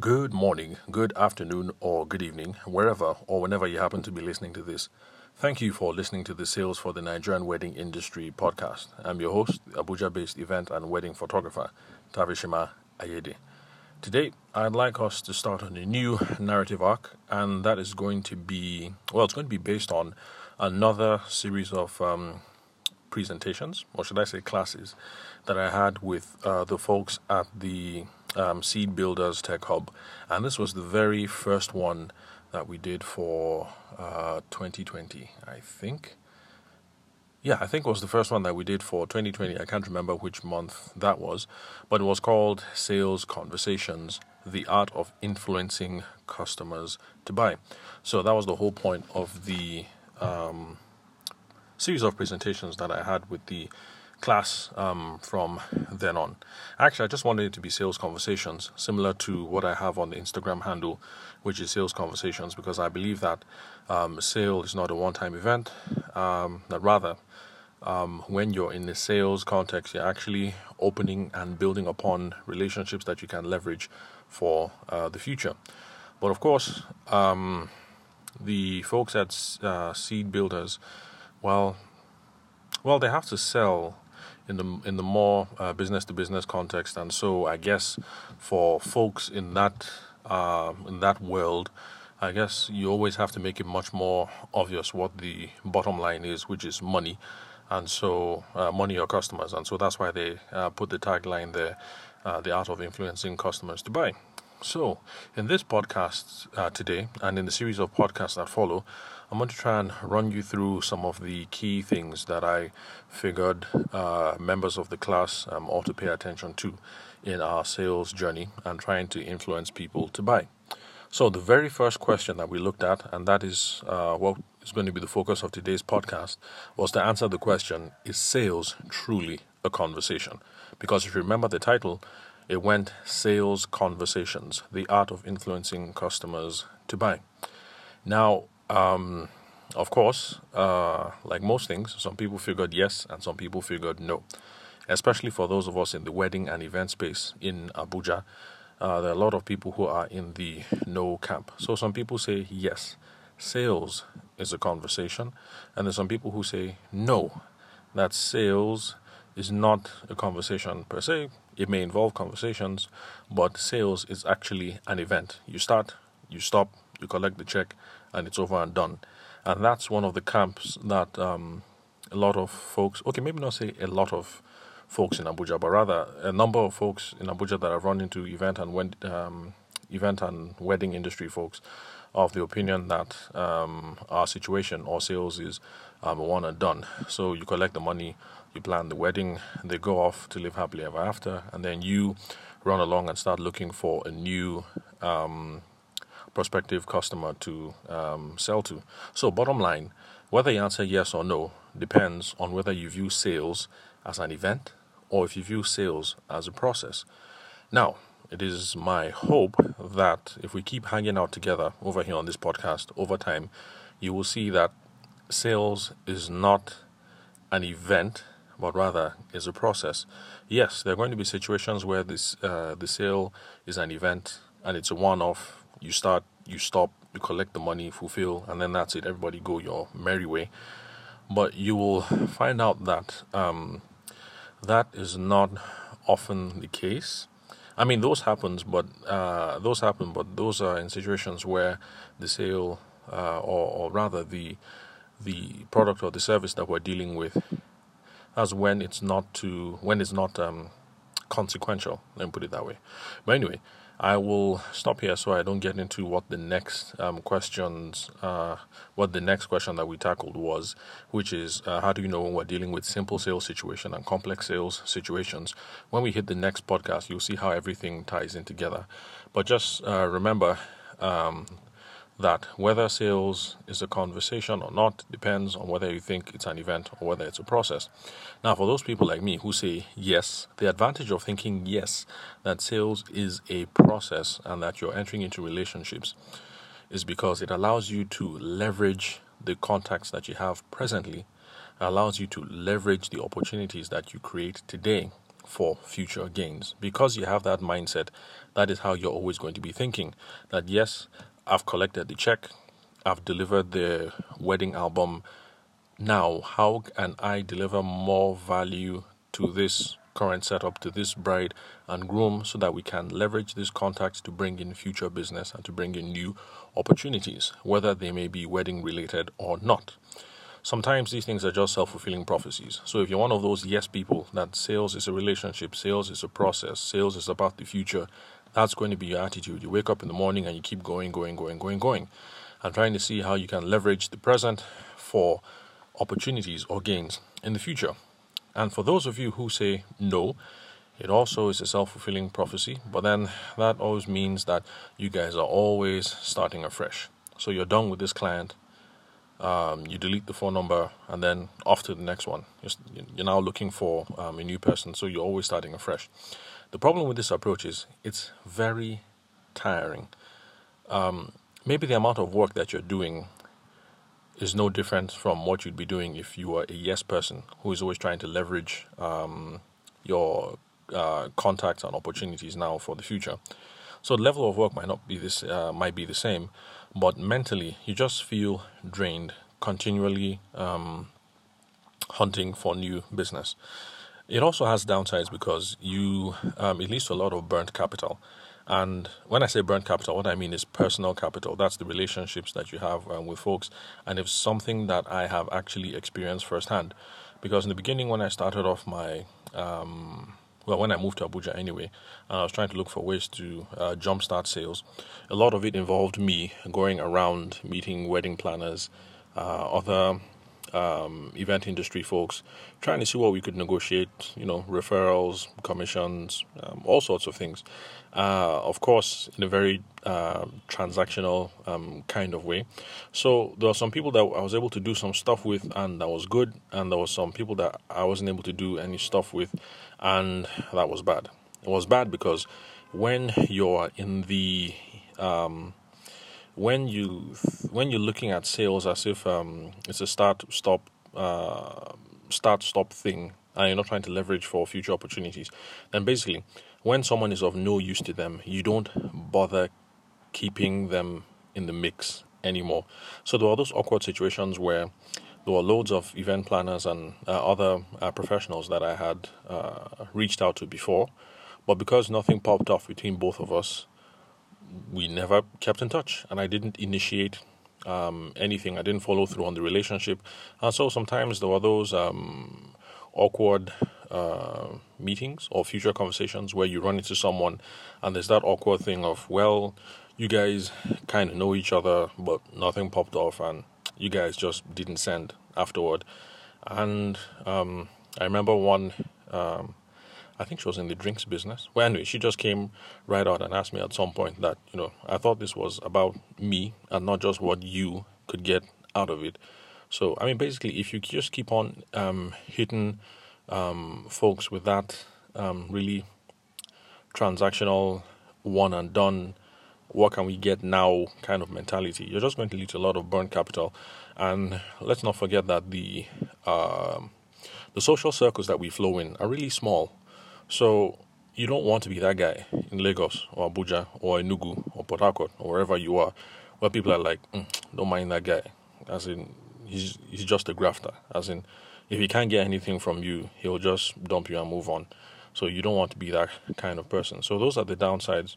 Good morning, good afternoon, or good evening, wherever or whenever you happen to be listening to this. Thank you for listening to the Sales for the Nigerian Wedding Industry podcast. I'm your host, Abuja based event and wedding photographer, Tavishima Ayede. Today, I'd like us to start on a new narrative arc, and that is going to be well, it's going to be based on another series of um, presentations, or should I say classes, that I had with uh, the folks at the um, Seed Builders Tech Hub. And this was the very first one that we did for uh, 2020, I think. Yeah, I think it was the first one that we did for 2020. I can't remember which month that was, but it was called Sales Conversations The Art of Influencing Customers to Buy. So that was the whole point of the um, series of presentations that I had with the class um, from then on. Actually, I just wanted it to be sales conversations, similar to what I have on the Instagram handle, which is sales conversations, because I believe that um, sale is not a one time event, um, that rather, um, when you're in the sales context, you're actually opening and building upon relationships that you can leverage for uh, the future. But of course, um, the folks at uh, Seed Builders, well, well, they have to sell in the in the more business to business context, and so I guess for folks in that uh, in that world, I guess you always have to make it much more obvious what the bottom line is, which is money, and so uh, money or customers, and so that's why they uh, put the tagline there, uh, the art of influencing customers to buy. So, in this podcast uh, today, and in the series of podcasts that follow, I'm going to try and run you through some of the key things that I figured uh, members of the class um, ought to pay attention to in our sales journey and trying to influence people to buy. So, the very first question that we looked at, and that is uh, what is going to be the focus of today's podcast, was to answer the question Is sales truly a conversation? Because if you remember the title, it went Sales Conversations The Art of Influencing Customers to Buy. Now, um, of course, uh, like most things, some people figured yes and some people figured no. Especially for those of us in the wedding and event space in Abuja, uh, there are a lot of people who are in the no camp. So some people say yes, sales is a conversation, and there's some people who say no, that sales is not a conversation per se. It may involve conversations, but sales is actually an event. You start, you stop, you collect the check, and it's over and done. And that's one of the camps that um, a lot of folks, okay, maybe not say a lot of folks in Abuja, but rather a number of folks in Abuja that have run into event and um, event and wedding industry folks of the opinion that um, our situation or sales is um, one and done. So you collect the money, you plan the wedding, they go off to live happily ever after, and then you run along and start looking for a new um, prospective customer to um, sell to. So, bottom line, whether you answer yes or no depends on whether you view sales as an event or if you view sales as a process. Now, it is my hope that if we keep hanging out together over here on this podcast over time, you will see that sales is not an event, but rather is a process. Yes, there are going to be situations where this uh, the sale is an event and it's a one-off. You start, you stop, you collect the money, fulfill, and then that's it. Everybody go your merry way. But you will find out that um, that is not often the case. I mean, those happens, but uh, those happen, but those are in situations where the sale, uh, or, or rather the the product or the service that we're dealing with, as when it's not to when it's not um, consequential. Let me put it that way. But anyway, I will stop here so I don't get into what the next um, questions, uh, what the next question that we tackled was, which is uh, how do you know when we're dealing with simple sales situation and complex sales situations? When we hit the next podcast, you'll see how everything ties in together. But just uh, remember um, that whether sales is a conversation or not depends on whether you think it's an event or whether it's a process. Now, for those people like me who say yes, the advantage of thinking yes, that sales is a process and that you're entering into relationships is because it allows you to leverage the contacts that you have presently, allows you to leverage the opportunities that you create today for future gains. Because you have that mindset, that is how you're always going to be thinking that yes, I've collected the check, I've delivered the wedding album. Now, how can I deliver more value to this current setup, to this bride and groom, so that we can leverage these contacts to bring in future business and to bring in new opportunities, whether they may be wedding related or not? Sometimes these things are just self fulfilling prophecies. So if you're one of those yes people that sales is a relationship, sales is a process, sales is about the future, that's going to be your attitude. You wake up in the morning and you keep going, going, going, going, going, and trying to see how you can leverage the present for opportunities or gains in the future. And for those of you who say no, it also is a self fulfilling prophecy, but then that always means that you guys are always starting afresh. So you're done with this client, um, you delete the phone number, and then off to the next one. You're, now looking for um, a new person, so you're always starting afresh. The problem with this approach is it's very tiring. Um, maybe the amount of work that you're doing is no different from what you'd be doing if you were a yes person who is always trying to leverage um, your uh, contacts and opportunities now for the future. So the level of work might not be this uh, might be the same, but mentally you just feel drained continually um, hunting for new business. It also has downsides because you um, it leads to a lot of burnt capital. And when I say burnt capital, what I mean is personal capital. That's the relationships that you have um, with folks, and it's something that I have actually experienced firsthand. Because in the beginning, when I started off my um, well, when I moved to Abuja anyway, I was trying to look for ways to uh, jumpstart sales. A lot of it involved me going around meeting wedding planners, uh, other um, event industry folks, trying to see what we could negotiate, you know, referrals, commissions, um, all sorts of things. Uh, of course, in a very uh, transactional um, kind of way. So there were some people that I was able to do some stuff with, and that was good, and there was some people that I wasn't able to do any stuff with, and that was bad. It was bad because when you're in the um, when you when you're looking at sales as if um, it's a start stop uh, start stop thing and you're not trying to leverage for future opportunities then basically when someone is of no use to them you don't bother keeping them in the mix anymore. So there are those awkward situations where there were loads of event planners and uh, other uh, professionals that I had uh, reached out to before but because nothing popped off between both of us we never kept in touch, and I didn't initiate um, anything. I didn't follow through on the relationship, and so sometimes there were those um, awkward uh, meetings or future conversations where you run into someone, and there's that awkward thing of well, you guys kind of know each other, but nothing popped off, and you guys just didn't send afterward. And um, I remember one um, I think she was in the drinks business. Well, anyway, she just came right out and asked me at some point that, you know, I thought this was about me and not just what you could get out of it. So, I mean, basically, if you just keep on um, hitting um, folks with that um, really transactional, one and done, what can we get now kind of mentality, you're just going to to a lot of burnt capital. And let's not forget that the uh, the social circles that we flow in are really small. So you don't want to be that guy in Lagos or Abuja or Enugu or Port Harcourt or wherever you are, where people are like, mm, don't mind that guy. As in, he's he's just a grafter. As in, if he can't get anything from you, he'll just dump you and move on. So you don't want to be that kind of person. So those are the downsides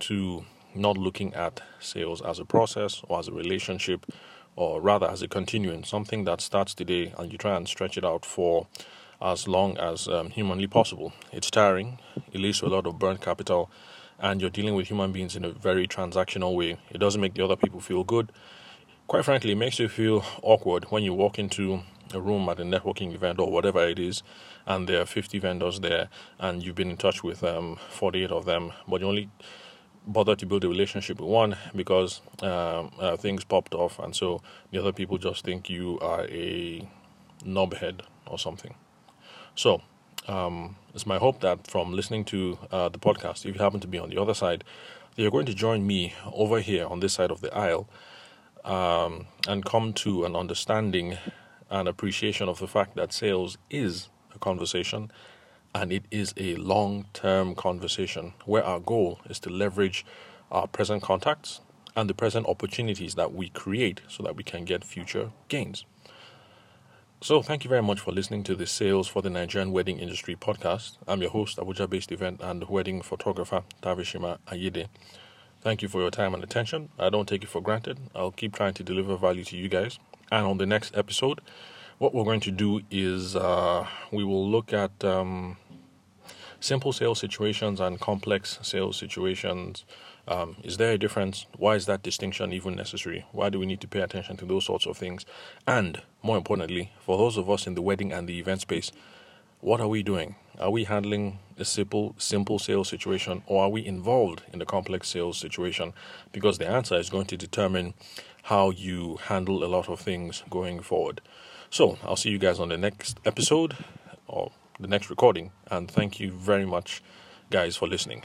to not looking at sales as a process or as a relationship, or rather as a continuum, something that starts today and you try and stretch it out for as long as um, humanly possible. It's tiring, it leads to a lot of burnt capital, and you're dealing with human beings in a very transactional way. It doesn't make the other people feel good. Quite frankly, it makes you feel awkward when you walk into a room at a networking event or whatever it is, and there are 50 vendors there, and you've been in touch with um, 48 of them, but you only bother to build a relationship with one because um, uh, things popped off, and so the other people just think you are a knobhead or something. So, um, it's my hope that from listening to uh, the podcast, if you happen to be on the other side, you're going to join me over here on this side of the aisle um, and come to an understanding and appreciation of the fact that sales is a conversation and it is a long term conversation where our goal is to leverage our present contacts and the present opportunities that we create so that we can get future gains. So, thank you very much for listening to the Sales for the Nigerian Wedding Industry podcast. I'm your host, Abuja based event and wedding photographer, Tavishima Ayede. Thank you for your time and attention. I don't take it for granted. I'll keep trying to deliver value to you guys. And on the next episode, what we're going to do is uh, we will look at um, simple sales situations and complex sales situations. Um, is there a difference? Why is that distinction even necessary? Why do we need to pay attention to those sorts of things? And more importantly, for those of us in the wedding and the event space, what are we doing? Are we handling a simple simple sales situation or are we involved in the complex sales situation? Because the answer is going to determine how you handle a lot of things going forward. So, I'll see you guys on the next episode or the next recording and thank you very much guys for listening.